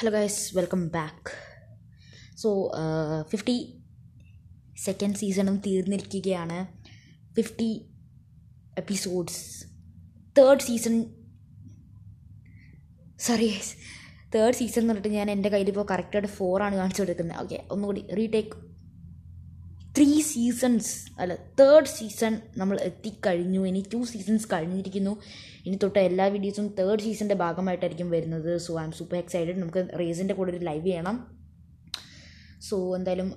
Hello guys welcome back so fifty second സീസണും തീർന്നിരിക്കുകയാണ്. Fifty episodes third season sorry third season എന്ന് പറഞ്ഞിട്ട് ഞാൻ എന്റെ കയ്യിലിപ്പോൾ കറക്റ്റായിട്ട് ഫോറാണ് കാണിച്ചു കൊടുക്കുന്നത്. ഓക്കെ ഒന്നുകൂടി റീടേക്ക് ത്രീ സീസൺസ് അല്ല തേർഡ് സീസൺ നമ്മൾ എത്തിക്കഴിഞ്ഞു. ഇനി ടു സീസൺസ് കഴിഞ്ഞിരിക്കുന്നു. ഇനി തൊട്ട് എല്ലാ വീഡിയോസും തേർഡ് സീസണിന്റെ ഭാഗമായിട്ടായിരിക്കും വരുന്നത്. So I M super excited നമുക്ക് റേസിന്റെ കൂടെ ഒരു ലൈവ് ചെയ്യണം. സോ എന്തായാലും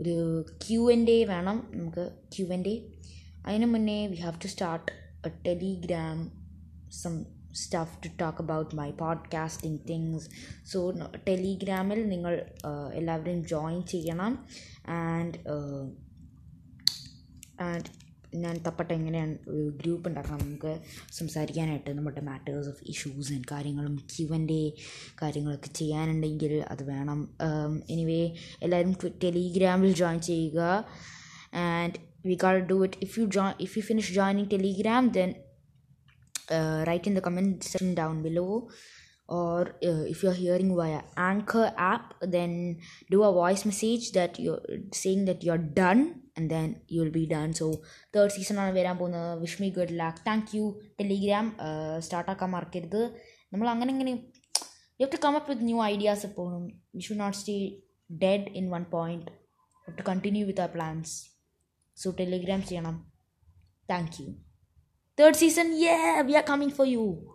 ഒരു ക്യു എൻ ഡേ വേണം. നമുക്ക് ക്യു എൻ ഡേ അതിന് മുന്നേ we have to start a Telegram some stuff to talk about my podcasting things so ടെലിഗ്രാമിൽ നിങ്ങൾ എല്ലാവരും ജോയിൻ ചെയ്യണം. ആൻഡ് ആൻഡ് ഞാൻ തപ്പട്ട് എങ്ങനെയാണ് ഗ്രൂപ്പ് ഉണ്ടാക്കണം. നമുക്ക് സംസാരിക്കാനായിട്ട് നമ്മുടെ മാറ്റേഴ്സ് ഓഫ് ഇഷ്യൂസ് ആൻഡ് കാര്യങ്ങളും ക്യുവന്റെ കാര്യങ്ങളൊക്കെ ചെയ്യാനുണ്ടെങ്കിൽ അത് വേണം. എനിവേ എല്ലാവരും ടെലിഗ്രാമിൽ ജോയിൻ ചെയ്യുക. And we call do it if you join if you finish joining Telegram then write in the comment section down below or uh, if you're hearing via anchor app then do a voice message that you're saying that you're done and then you'll be done so third season ആണ് വരാൻ പോകുന്നത് wish me good luck thank you Telegram സ്റ്റാർട്ടാക്കാൻ മറക്കരുത് നമ്മൾ അങ്ങനെ ഇങ്ങനെ you have to come up with new ideas എപ്പോഴും we should not stay dead in one point to continue with our plans so Telegram ചെയ്യണം thank you Third season, yeah, we are coming for you.